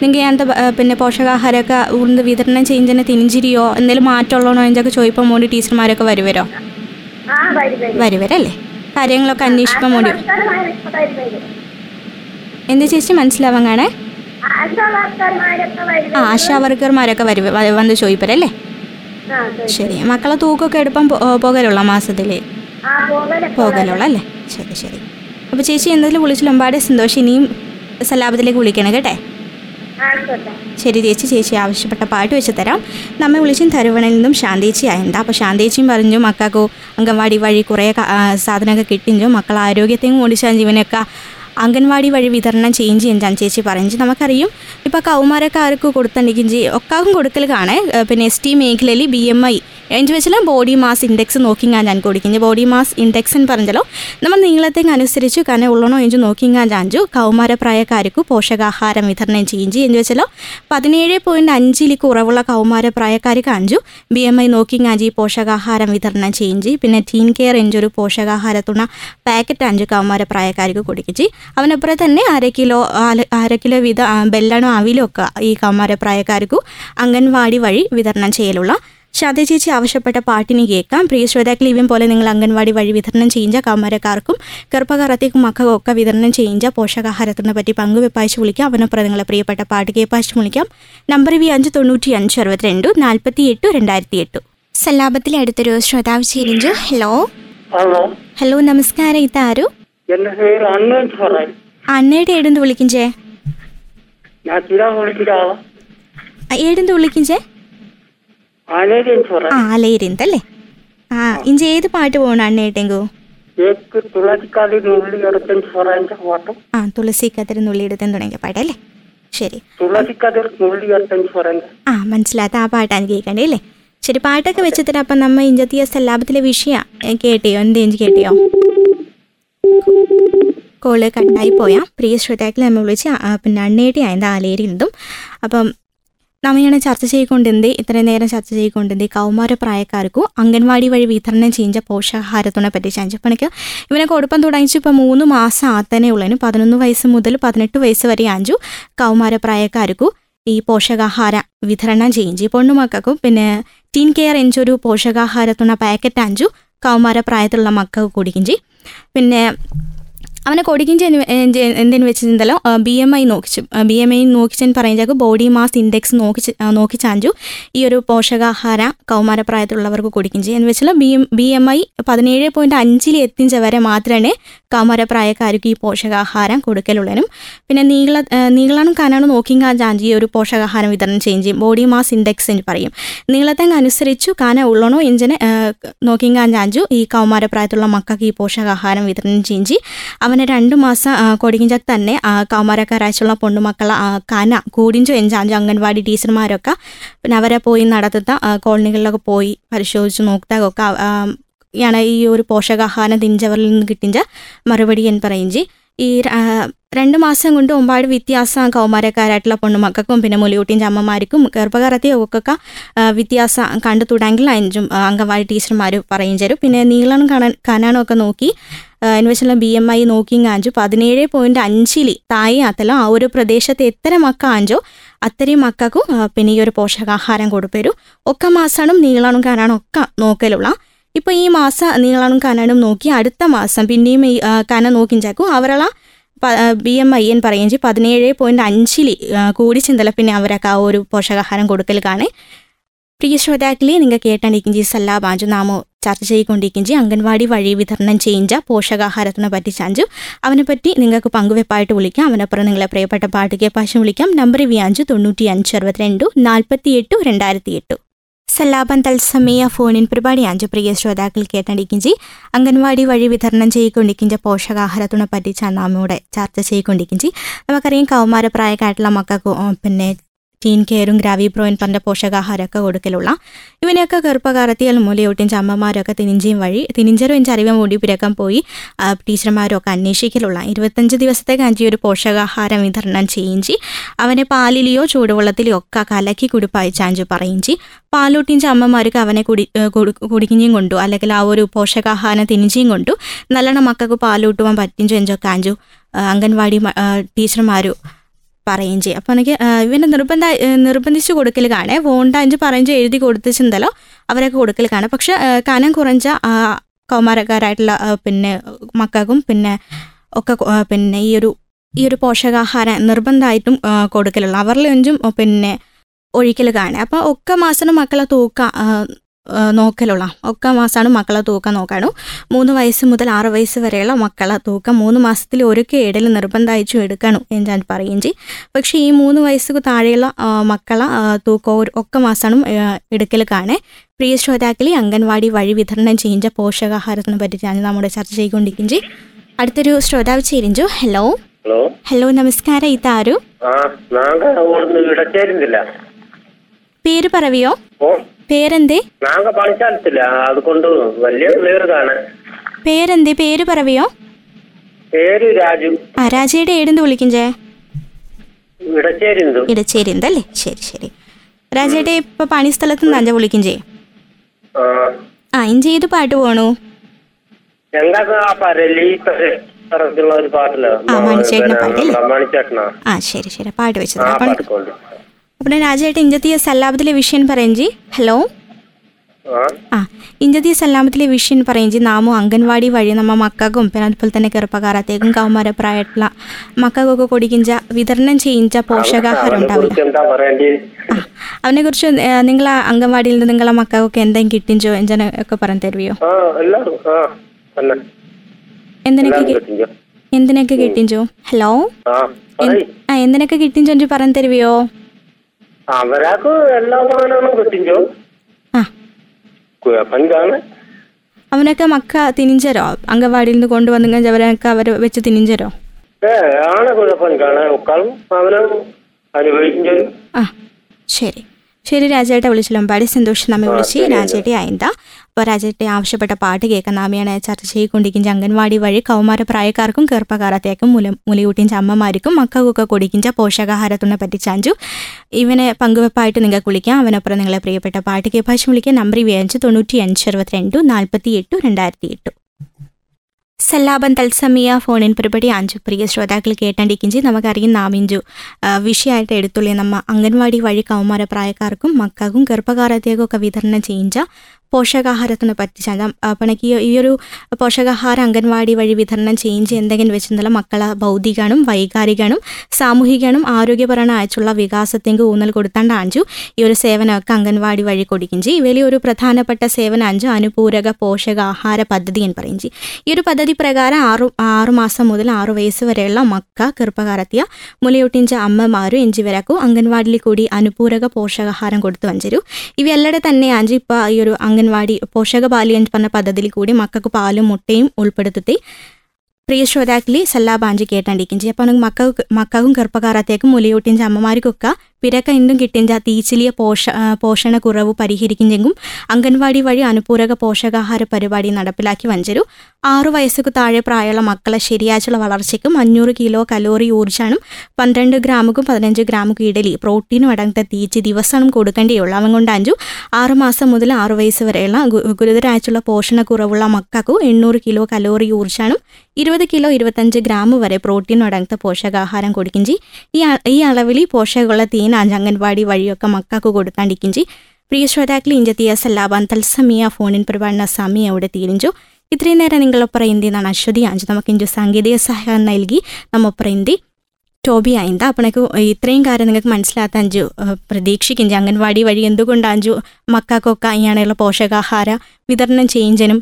[SPEAKER 1] നിങ്ങൾക്ക് എന്താ പിന്നെ പോഷകാഹാരമൊക്കെ ഉണ്ട് വിതരണം ചെയ്യുന്നതിന് തിരിഞ്ചിരിയോ എന്തെങ്കിലും മാറ്റമുള്ളതാണോ എന്നൊക്കെ ചോദിപ്പം മോണ്ടി ടീച്ചർമാരൊക്കെ വരുവരോ? വരുവരല്ലേ? കാര്യങ്ങളൊക്കെ അന്വേഷിക്കാൻ മോണ്ടി
[SPEAKER 4] ആശാവർക്കർമാരൊക്കെ
[SPEAKER 1] എന്ത് ചേച്ചി മനസ്സിലാവാൻ കാണേ? ആ ആശാ വർക്കർമാരൊക്കെ വരും. വന്ന് ചോദിപ്പരല്ലേ?
[SPEAKER 4] ശരി.
[SPEAKER 1] മക്കളെ തൂക്കൊക്കെ എടുപ്പം പോകലുള്ള മാസത്തിൽ
[SPEAKER 4] ആ പോകലെ
[SPEAKER 1] പോകലുള്ള അല്ലേ? ശരി ശരി. അപ്പോൾ ചേച്ചി എന്തെങ്കിലും വിളിച്ചു ഒമ്പാട് സന്തോഷം. ഇനിയും സലാപത്തിലേക്ക് വിളിക്കണം കേട്ടെ? ശരി ചേച്ചി ചേച്ചി ആവശ്യപ്പെട്ട പാട്ട് വെച്ച് തരാം. നമ്മെ വിളിച്ചും തരുവണിൽ നിന്നും ശാന്തേച്ചി ആയണ്ട അപ്പോൾ ശാന്തേച്ചിയും പറഞ്ഞു മക്കൾക്ക് അംഗൻവാടി വഴി കുറേ സാധനമൊക്കെ കിട്ടിഞ്ചു മക്കൾ ആരോഗ്യത്തെയും ഓടിച്ചാൽ ജീവനൊക്കെ അംഗൻവാടി വഴി വിതരണം ചെയ്യും ചെയ്യാൻ ചേച്ചി പറഞ്ഞു നമുക്കറിയും. ഇപ്പോൾ കൗമാരക്കാർക്ക് കൊടുത്തിട്ടുണ്ടെങ്കിൽ ഒക്കാവും കൊടുക്കൽ കാണേ പിന്നെ എസ് ടി മേഖലയിൽ ബി എം ഐ എന്ന് വെച്ചാൽ ബോഡി മാസ് ഇൻഡെക്സ് നോക്കിങ്ങാൻ ഞാൻ കൊടുക്കുന്നത് ബോഡി മാസ് ഇൻഡെക്സ് എന്ന് പറഞ്ഞല്ലോ നമ്മൾ നീളത്തേക്ക് അനുസരിച്ച് കന ഉള്ളണോ എന്ന് നോക്കിങ്ങാൻ ചാഞ്ചു കൗമാരപ്രായക്കാർക്ക് പോഷകാഹാരം വിതരണം ചെയ്യും. എന്ന് വെച്ചാലോ പതിനേഴ് പോയിന്റ് അഞ്ചിൽ കുറവുള്ള കൗമാരപ്രായക്കാർക്ക് അഞ്ചു ബി എം ഐ നോക്കിങ്ങാഞ്ചി പോഷകാഹാരം വിതരണം ചെയ്യും. പിന്നെ ടീൻ കെയർ എഞ്ചൊരു പോഷകാഹാരത്തുണ പാക്കറ്റ് അഞ്ച് കൗമാരപ്രായക്കാർക്ക് കൊടുക്കിച്ച് അവനപ്പുറം തന്നെ അര കിലോ അര കിലോ വീത ബെല്ലണോ അവിലോ ഒക്കെ ഈ കൗമാരപ്രായക്കാർക്ക് അംഗൻവാടി വഴി വിതരണം ചെയ്യലുള്ള. ശാന്തി ചേച്ചി ആവശ്യപ്പെട്ട പാട്ടിന് കേൾക്കാം. പ്രിയ ശ്രോതാക്കൾ ഇവൻ പോലെ നിങ്ങൾ അംഗൻവാടി വഴി വിതരണം ചെയ്യുന്ന കൗമാരക്കാർക്കും ഗർഭകാലത്തേക്കും മക്കൾക്കും ഒക്കെ വിതരണം ചെയ്യുന്ന പോഷകാഹാരത്തിനെ പറ്റി പങ്കുവെപ്പായിച്ച് വിളിക്കാം. അവനപ്പുറം നിങ്ങളെ പ്രിയപ്പെട്ട പാട്ട് കേൾപ്പാഴ്ച വിളിക്കാം. നമ്പർ വി അഞ്ച് തൊണ്ണൂറ്റി അഞ്ച് അറുപത്തിരണ്ട് നാൽപ്പത്തി എട്ട് രണ്ടായിരത്തി എട്ട് സല്ലാപത്തിലെ അടുത്തൊരു ശ്രോതാവ് ചേരിഞ്ചു ഹലോ.
[SPEAKER 2] ഹലോ.
[SPEAKER 1] ഹലോ നമസ്കാരം. ഇതാരു?
[SPEAKER 2] എന്റെ പേര് അണ്ണൻ സാറേ.
[SPEAKER 1] അണ്ണയുടെ ഏടുന്ന് വിളിക്കിഞ്ചേ
[SPEAKER 2] ഞാൻ ചില വിളിക്കാളാ
[SPEAKER 1] ഏടുന്ന് വിളിക്കിഞ്ചേ ആ അലയിരിന്തല്ലേ ആ ഇഞ്ച ഏത് പാട്ട് പോകണം അണ്ണേട്ടെങ്കോ ആ തുളസി കതിർ നുള്ളിയെടുത്തെന്ന് തുടങ്ങിയ പാട്ടല്ലേ? ശരി. ആ മനസ്സിലാത്ത ആ പാട്ടാണ് കേൾക്കണ്ടേ അല്ലേ? ശരി പാട്ടൊക്കെ വെച്ചിട്ട് അപ്പം നമ്മ ഇഞ്ചത്തിയ സല്ലാപത്തിലെ വിഷയ കേട്ടിയോ? എന്തേഞ്ച് കേട്ടിയോ? കോൾ കട്ടായി പോയാൽ പ്രിയ ശ്രോതാക്കളെ നമ്മൾ വിളിച്ച് പിന്നെ അണ്ണേട്ടി ആയത് ആലേരിന്നതും അപ്പം നമ്മയാണ് ചർച്ച ചെയ്തുകൊണ്ടിരുന്നത് ഇത്രയും നേരം ചർച്ച ചെയ്തുകൊണ്ടിരുന്നത് കൗമാര പ്രായക്കാർക്കും അംഗൻവാടി വഴി വിതരണം ചെയ്യുന്ന പോഷകാഹാരത്തിനെ പറ്റി അഞ്ചപ്പണിക്ക് ഇവനെ കൊടുപ്പം തുടങ്ങിച്ച്. ഇപ്പോൾ മൂന്ന് മാസം ആത്തനെ ഉള്ളതിന് പതിനൊന്ന് വയസ്സ് മുതൽ പതിനെട്ട് വയസ്സ് വരെ അഞ്ചു കൗമാര പ്രായക്കാർക്കും ഈ പോഷകാഹാര വിതരണം ചെയ്യും. ചെയ്യും പൊണ്ണുമക്കൾക്കും പിന്നെ ടീൻ കെയർ എഞ്ചൊരു പോഷകാഹാരത്തുള്ള പാക്കറ്റ് അഞ്ചു കൗമാര പ്രായത്തിലുള്ള മക്കൾ കുടിക്കും ചെയ്യും. പിന്നെ അവനെ കൊടിക്കും എന്തെന്ന് വെച്ചിട്ടുണ്ടല്ലോ? ബി എം ഐ നോക്കിച്ചു. ബി എം ഐ നോക്കിച്ചെന്ന് പറയുമ്പോൾ ബോഡി മാസ് ഇൻഡെക്സ് നോക്കി നോക്കി നോക്കിച്ചാഞ്ചു ഈ ഒരു പോഷകാഹാര കൗമാരപ്രായത്തിലുള്ളവർക്ക് കൊടുക്കും ചെയ്യും. എന്ന് വെച്ചാൽ B M B M I പതിനേഴ് പോയിന്റ് അഞ്ചിൽ എത്തിച്ച വരെ മാത്രമേ കൗമാരപ്രായക്കാർക്ക് ഈ പോഷകാഹാരം കൊടുക്കലുള്ളനും. പിന്നെ നീള നീളാനും നീളണം നോക്കിയും നോക്കിങ്ങാ ചാഞ്ചി ഈ ഒരു പോഷകാഹാരം വിതരണം ചെയ്യും ചെയ്യും. ബോഡി മാസ് ഇൻഡെക്സ് എന്ന് പറയും. നീളത്തെ അനുസരിച്ചു കാന ഉള്ളണോ എഞ്ചിനെ നോക്കിങ്ങാ ചാഞ്ചു ഈ കൗമാരപ്രായത്തിലുള്ള മക്കൾക്ക് ഈ പോഷകാഹാരം വിതരണം ചെയ്യും. ചെയ്യും അവനെ രണ്ട് മാസം കൊടികിഞ്ചാൽ തന്നെ ആ, കൗമാരക്കാരാഴ്ചയുള്ള പൊണ്ണുമക്കളെ കന കൂടിഞ്ചു എഞ്ചാഞ്ചു അംഗൻവാടി ടീച്ചർമാരൊക്കെ പിന്നെ അവരെ പോയി നടത്തുന്ന കോളനികളിലൊക്കെ പോയി പരിശോധിച്ച് നോക്കത്തൊക്കെ ആണ് ഈ ഒരു പോഷകാഹാരം തിഞ്ചവറിൽ നിന്ന് കിട്ടിഞ്ച മറുപടി എന്ന് പറയും ഈ രണ്ട് മാസം കൊണ്ട് ഒമ്പാട് വ്യത്യാസം കൗമാരക്കാരായിട്ടുള്ള പൊണ്ണുമക്കൾക്കും പിന്നെ മുലയൂട്ടിന്റെ അമ്മമാർക്കും ഗർഭകാരത്തെ ഒക്കെ വ്യത്യാസം കണ്ടു തുടങ്ങില്ല അഞ്ചും അംഗൻവാടി ടീച്ചർമാർ പറയും തരും പിന്നെ നീളം കാണാൻ കനാണോ ഒക്കെ നോക്കി വെച്ചാൽ ബി എം ഐ നോക്കിങ് ആഞ്ചു പതിനേഴ് പോയിന്റ് താഴെ ആത്തല്ലോ ആ ഒരു പ്രദേശത്ത് എത്ര മക്ക ആഞ്ചോ അത്രയും മക്കൾക്കും പിന്നെ ഈ ഒരു പോഷകാഹാരം കൊടുപ്പരും. ഒക്കെ മാസമാണ് നീളാണും കാനാണും ഒക്കെ നോക്കലുള്ള. ഇപ്പോൾ ഈ മാസം നീളാണും കാനാണും നോക്കി അടുത്ത മാസം പിന്നെയും ഈ കന നോക്കിഞ്ചാക്കും അവരുള്ള ബി എം ഐ എന്ന് ചെയ്യും പതിനേഴ് പോയിന്റ് അഞ്ചിൽ കൂടി ചിന്തല പിന്നെ അവരൊക്കെ ആ ഒരു പോഷകാഹാരം കൊടുക്കൽ കാണേ. പ്രിയ ശ്രോതാക്കളെ നിങ്ങൾ കേട്ടാണ്ടിരിക്കും സല്ലാ ബാഞ്ചു നാമോ ചർച്ച ചെയ്തുകൊണ്ടിരിക്കും അംഗൻവാടി വഴി വിതരണം ചെയ്യിഞ്ച പോഷകാഹാരത്തിനെ പറ്റി ചാഞ്ചു. അവനെ പറ്റി നിങ്ങൾക്ക് പങ്കുവെപ്പായിട്ട് വിളിക്കാം. അവനപ്പുറം നിങ്ങളെ പ്രിയപ്പെട്ട പാട്ട് പാശം വിളിക്കാം. നമ്പർ വ്യാഞ്ചു തൊണ്ണൂറ്റി അഞ്ച് അറുപത്തിരണ്ട് നാൽപ്പത്തി എട്ട് രണ്ടായിരത്തി എട്ട് സല്ലാപം തത്സമയ ഫോണിൻ പരിപാടി അഞ്ച് പ്രിയ ശ്രോതാക്കൾ കേട്ടടിക്കിഞ്ചി അംഗൻവാടി വഴി വിതരണം ചെയ്തുകൊണ്ടിരിക്കിഞ്ച പോഷകാഹാരത്തിനെ പറ്റിച്ചാണ് നമ്മൂടെ ചർച്ച ചെയ്തുകൊണ്ടിരിക്കിഞ്ചി നമുക്കറിയാം കൗമാരപ്രായക്കായിട്ടുള്ള മക്കൾക്ക് പിന്നെ ടീൻ കെയറും ഗ്രാവി പ്രോയിൻ പറഞ്ഞ പോഷകാഹാരമൊക്കെ കൊടുക്കലുള്ള ഇവനെയൊക്കെ ഗർഭകാലത്തിൽ മുലയൂട്ടിയും അമ്മമാരൊക്കെ തിനിഞ്ചയും വഴി തിനിഞ്ചരും എന്റെ അറിവ് മൂടി പിരക്കം പോയി ടീച്ചർമാരൊക്കെ അന്വേഷിക്കലുള്ള ഇരുപത്തഞ്ച് ദിവസത്തേക്ക് അഞ്ചി ഒരു പോഷകാഹാരം വിതരണം ചെയ്യിഞ്ചി അവനെ പാലിലെയോ ചൂടുവെള്ളത്തിലെയോ ഒക്കെ കലക്കി കുടിപ്പയച്ചാഞ്ചു പറയിഞ്ചി പാലൂട്ടിഞ്ച അമ്മമാർക്ക് അവനെ കുടി കുടിക്കിഞ്ചും കൊണ്ടു അല്ലെങ്കിൽ ആ ഒരു പോഷകാഹാരം തിനിഞ്ചിയും കൊണ്ടു നല്ലോണം മക്കൾക്ക് പാലൂട്ടുവാൻ പറ്റിഞ്ചു എഞ്ചൊക്കെ അഞ്ചു അംഗൻവാടി ടീച്ചർമാരു പറയുകയും ചെയ്യും. അപ്പോൾ എനിക്ക് ഇവനെ നിർബന്ധ നിർബന്ധിച്ച് കൊടുക്കൽ കാണേ. വോണ്ട അഞ്ച് പറഞ്ഞു എഴുതി കൊടുത്തിട്ടുണ്ടല്ലോ അവരൊക്കെ കൊടുക്കൽ കാണാം. പക്ഷെ കനം കുറഞ്ഞ കൗമാരക്കാരായിട്ടുള്ള പിന്നെ മക്കൾക്കും പിന്നെ ഒക്കെ പിന്നെ ഈ ഒരു ഈ ഒരു പോഷകാഹാരം നിർബന്ധമായിട്ടും കൊടുക്കലുള്ളൂ. അവരിൽ അഞ്ചും പിന്നെ ഒഴിക്കൽ കാണേ. അപ്പോൾ ഒക്കെ മാസം മക്കളെ തൂക്ക നോക്കലുള്ള. ഒക്കെ മാസമാണ് മക്കളെ തൂക്കം നോക്കാണു. മൂന്ന് വയസ്സ് മുതൽ ആറ് വയസ്സ് വരെയുള്ള മക്കളെ തൂക്കം മൂന്ന് മാസത്തിൽ ഒരു ഇടയിൽ നിർബന്ധമായിച്ചു എടുക്കണം എന്ന് ഞാൻ പറയുകയും ചെയ്യും. പക്ഷേ ഈ മൂന്ന് വയസ്സ് താഴെയുള്ള മക്കളെ തൂക്കം ഒക്കെ മാസമാണ് എടുക്കൽ കാണേ. പ്രിയ ശ്രോതാക്കളി അംഗൻവാടി വഴി വിതരണം ചെയ്യുന്ന പോഷകാഹാരത്തിനെ പറ്റിയിട്ടാണ് നമ്മുടെ ചർച്ച ചെയ്തുകൊണ്ടിരിക്കുന്നത് ചെയ്യും. അടുത്തൊരു ശ്രോതാവ് ചേരിഞ്ചു ഹലോ.
[SPEAKER 2] ഹലോ.
[SPEAKER 1] ഹലോ നമസ്കാരം. ഇതാരു? പേര് പറവിയോ?
[SPEAKER 2] ഓ
[SPEAKER 1] പേരെന്തേ?
[SPEAKER 2] പണിച്ചാലത്തില്ല അതുകൊണ്ട് വലിയ ക്ലിയർ കാണാൻ
[SPEAKER 1] പേരെന്തേ? പേര് പറവിയോ?
[SPEAKER 2] പേര് രാജു.
[SPEAKER 1] ആ രാജയുടെ ഏടെന്ത് വിളിക്കിഞ്ചേ
[SPEAKER 2] ഇടച്ചേരി
[SPEAKER 1] ഇടച്ചേരിന്തല്ലേ ശരി ശരി. രാജയുടെ ഇപ്പൊ പണിസ്ഥലത്ത് നിന്ന് അഞ്ച വിളിക്കും ചെയ്യും
[SPEAKER 2] ആ.
[SPEAKER 1] ആ ഇഞ്ചി ഏത് പാട്ട് പോണു?
[SPEAKER 2] ഞങ്ങൾക്ക് ആ പരലി ഒരു പാട്ടിൽ
[SPEAKER 1] ആ, മണിച്ചേട്ടന്റെ പാട്ടല്ലേ?
[SPEAKER 2] മണിച്ചേട്ടനാ.
[SPEAKER 1] ആ ശരി ശരി. പാട്ട് വെച്ചത്.
[SPEAKER 2] ആ
[SPEAKER 1] അപ്പം
[SPEAKER 2] പാട്ട് കൊണ്ട്.
[SPEAKER 1] അപ്പം രാജേട്ട ഇഞ്ചത്തിയ സല്ലാപത്തിലെ വിഷയം പറയഞ്ചി ഹലോ.
[SPEAKER 2] ആ.
[SPEAKER 1] ഇഞ്ചത്തിയ സല്ലാമത്തിലെ വിഷയം പറയഞ്ചി നാമോ അംഗൻവാടി വഴി നമ്മ മക്കൾക്കും പിന്നെ അതുപോലെ തന്നെ ചെറുപ്പക്കാരത്തേക്കും കൗമാരപ്രായമായിട്ടുള്ള മക്കൾക്കൊക്കെ കൊടുക്കിഞ്ച വിതരണം ചെയ്യിച്ച പോഷകാഹാരം ഉണ്ടാവില്ല.
[SPEAKER 2] അതിനെ
[SPEAKER 1] ആ അവനെ കുറിച്ച് നിങ്ങളെ അംഗൻവാടിയിൽ നിന്ന് നിങ്ങളെ മക്കൾക്കൊക്കെ എന്തെങ്കിലും കിട്ടിഞ്ചോ എഞ്ചന ഒക്കെ പറഞ്ഞു തരുവോ? എന്തിനൊക്കെ എന്തിനൊക്കെ കിട്ടിഞ്ചോ ഹലോ.
[SPEAKER 2] ആ
[SPEAKER 1] എന്തിനൊക്കെ കിട്ടിഞ്ചോ പറഞ്ഞു തരുവോ?
[SPEAKER 2] അവരാക്ക് എല്ലാ സാധനങ്ങളും
[SPEAKER 1] കിട്ടിഞ്ചോ
[SPEAKER 2] പഞ്ചാണ്.
[SPEAKER 1] അവനൊക്കെ മക്ക തിനിഞ്ചരോ? അംഗൻവാടിയിൽ നിന്ന് കൊണ്ടുവന്നെങ്കിൽ അവരൊക്കെ അവർ വെച്ച് തിനിഞ്ചരോ?
[SPEAKER 2] ഏ ആണ് കുഴപ്പമില്ലാണ് ഒക്കാളും അവനും അനുഭവിക്കും
[SPEAKER 1] ആ ശരി. ശരി രാജേട്ട വിളിച്ചല്ലോ. സന്തോഷം നമ്മെ വിളിച്ച് രാജേട്ടെ ആയിന്താ അപ്പോൾ ആവശ്യപ്പെട്ട പാട്ട് കേൾക്കുന്ന അമ്മയാണ് ചർച്ച ചെയ്യിക്കൊണ്ടിരിക്കും അംഗൻവാടി വഴി കൗമാര പ്രായക്കാർക്കും ചെറുപ്പക്കാരത്തേക്കും മുല മുലയൂട്ടിഞ്ച അമ്മമാർക്കും മക്കൾക്കൊക്കെ കൊടുക്കിഞ്ച പോഷകാഹാരത്തിനെ പറ്റി ചാഞ്ചു. ഇവനെ പങ്കുവെപ്പായിട്ട് നിങ്ങൾക്ക് വിളിക്കാം. അവനൊപ്പം നിങ്ങളെ പ്രിയപ്പെട്ട പാട്ട് കേഭാഷം വിളിക്കുക നമ്പർ വിയഞ്ച് തൊണ്ണൂറ്റി അഞ്ച് അറുപത്തിരണ്ട് നാൽപ്പത്തി എട്ട് രണ്ടായിരത്തി എട്ട് സല്ലാപൻ തത്സമയ ഫോണിൻ പരിപാടി അഞ്ചു. പ്രിയ ശ്രോതാക്കൾ കേട്ടണ്ടിക്കിഞ്ചി നമുക്കറിയും നാമിഞ്ചു വിഷയമായിട്ട് എടുത്തുള്ളി നമ്മ അംഗൻവാടി വഴി കൗമാര പ്രായക്കാർക്കും മക്കൾക്കും ഗർഭകാലത്തേക്കൊക്കെ വിതരണം ചെയ്യിച്ച പോഷകാഹാരത്തിനെ പറ്റി അപ്പണക്ക് ഈ ഒരു പോഷകാഹാരം അംഗൻവാടി വഴി വിതരണം ചെയ്യിച്ച് എന്തെങ്കിലും വെച്ചിട്ടുള്ള മക്കളെ ഭൗതികനും വൈകാരികനും സാമൂഹികനും ആരോഗ്യപരമായിട്ടുള്ള വികാസത്തേക്ക് ഊന്നൽ കൊടുത്താണ്ട് അഞ്ചു ഈ ഒരു സേവനമൊക്കെ അംഗൻവാടി വഴി കൊടുക്കിഞ്ചി ഇവയിൽ ഒരു പ്രധാനപ്പെട്ട സേവനം അഞ്ചു അനുപൂരക പോഷകാഹാര പദ്ധതി എന്ന് പറയിഞ്ചി ഈ ഒരു പദ്ധതി പ്രകാരം ആറു ആറു മാസം മുതൽ ആറു വയസ്സ് വരെയുള്ള മക്ക കൃപകാരത്തിയ മുലയൊട്ടിഞ്ച അമ്മമാരും എഞ്ചിവരക്കും അംഗൻവാടിയിൽ കൂടി അനുപൂരക പോഷകാഹാരം കൊടുത്തു വഞ്ചരു ഇവയെല്ലടെ തന്നെ അഞ്ചു ഇപ്പോൾ ഈ ഒരു അംഗൻവാടി പോഷകപാലി എന്ന് പറഞ്ഞ പദ്ധതിയിൽ കൂടി മക്കൾക്ക് പാലും മുട്ടയും ഉൾപ്പെടുത്തി പ്രിയ ശ്രോതാക്കളി സല്ലാബാഞ്ചി കേട്ടാണ്ടിരിക്കും ചെയ്യും. അപ്പോൾ മക്കൾക്ക് മക്കൾക്കും ഗർഭകാരത്തേക്കും മുലയൂട്ടിന്റെ അമ്മമാർക്കൊക്കെ പിരക്ക എന്തും കിട്ടിഞ്ച തീച്ചിലിയ പോഷ പോഷണ പോഷണക്കുറവ് പരിഹരിക്കുന്നെങ്കും അംഗൻവാടി വഴി അനുപൂരക പോഷകാഹാര പരിപാടി നടപ്പിലാക്കി വഞ്ചരു. ആറു വയസ്സുക്ക് താഴെ പ്രായമുള്ള മക്കളെ ശരിയാച്ചുള്ള വളർച്ചയ്ക്കും അഞ്ഞൂറ് കിലോ കലോറി ഊർജാനും പന്ത്രണ്ട് ഗ്രാമുക്കും പതിനഞ്ച് ഗ്രാമുക്കും ഇടലി പ്രോട്ടീനും അടങ്ങുന്ന തീച്ച് ദിവസവും കൊടുക്കേണ്ടിയുള്ളൂ. അവൻ കൊണ്ട് അഞ്ചു ആറു മാസം മുതൽ ആറു വയസ്സ് വരെയുള്ള ഗുരുതരാഴ്ചയുള്ള ഗുരുതരായിട്ടുള്ള പോഷണക്കുറവുള്ള മക്കൾക്കു എണ്ണൂറ് കിലോ കലോറി ഊർജാനും ഇരുപത് കിലോ ഇരുപത്തഞ്ച് ഗ്രാം വരെ പ്രോട്ടീൻ അടങ്ങുന്ന പോഷകാഹാരം കൊടുക്കും ഈ ഈ അളവിൽ പോഷകമുള്ള തീന അംഗൻവാടി വഴിയൊക്കെ മക്കൾക്ക് കൊടുക്കാണ്ടിക്കിഞ്ചി പ്രിയ ശ്രോതാക്കൾ ഇഞ്ചത്തിയ സല്ലാബാൻ തത്സമയ ഫോണിൻ പരിപാടിന സമയം അവിടെ തീരിഞ്ചു. ഇത്രയും നേരം നിങ്ങളൊപ്പം ഇന്ത്യ എന്നാണ് അശ്വതി അഞ്ച് നമുക്ക് ഇഞ്ചു സാങ്കേതിക സഹായം നൽകി നമ്മൊപ്പം ഇന്ത്യ. സ്റ്റോബി എന്താ അപ്പണക്ക് ഇത്രയും കാര്യം നിങ്ങൾക്ക് മനസ്സിലാത്ത അഞ്ചു പ്രതീക്ഷിക്കും. അംഗൻവാടി വഴി എന്തുകൊണ്ട് അഞ്ചു മക്കൾക്കൊക്കെ ഇങ്ങനെയുള്ള പോഷകാഹാര വിതരണം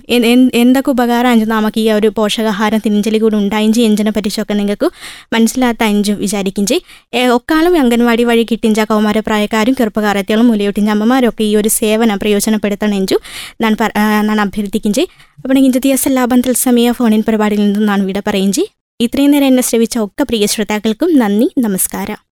[SPEAKER 1] എൻ- എന്തൊക്കെ ഉപകാരം അഞ്ചു നമുക്ക് ഈ ഒരു പോഷകാഹാരം തിരിഞ്ചലി കൂടി ഉണ്ടായും ചെയ്യുന്നതിനെ പറ്റിച്ചൊക്കെ നിങ്ങൾക്ക് മനസ്സിലാത്ത അഞ്ചു വിചാരിക്കും ചെയ്. ഒക്കാളും അംഗൻവാടി വഴി കിട്ടിഞ്ച കൗമാര പ്രായക്കാരും ചെറുപ്പകാരത്തികളും മുലയൂട്ടിഞ്ച അമ്മമാരൊക്കെ ഈ ഒരു സേവനം പ്രയോജനപ്പെടുത്തണം എഞ്ചു ഞാൻ ഞാൻ അഭ്യർത്ഥിക്കും ചെയ്. അപ്പോൾ ഇഞ്ച ദിവസം ലാഭം തത്സമയ ഫോണിൻ പരിപാടിയിൽ നിന്നും ഞാൻ ഇവിടെ പറയും ചെയ്. ഇത്രയും നേരം എന്നെ ശ്രമിച്ച ഒക്കെ പ്രിയ ശ്രോതാക്കൾക്കും നന്ദി നമസ്കാരം.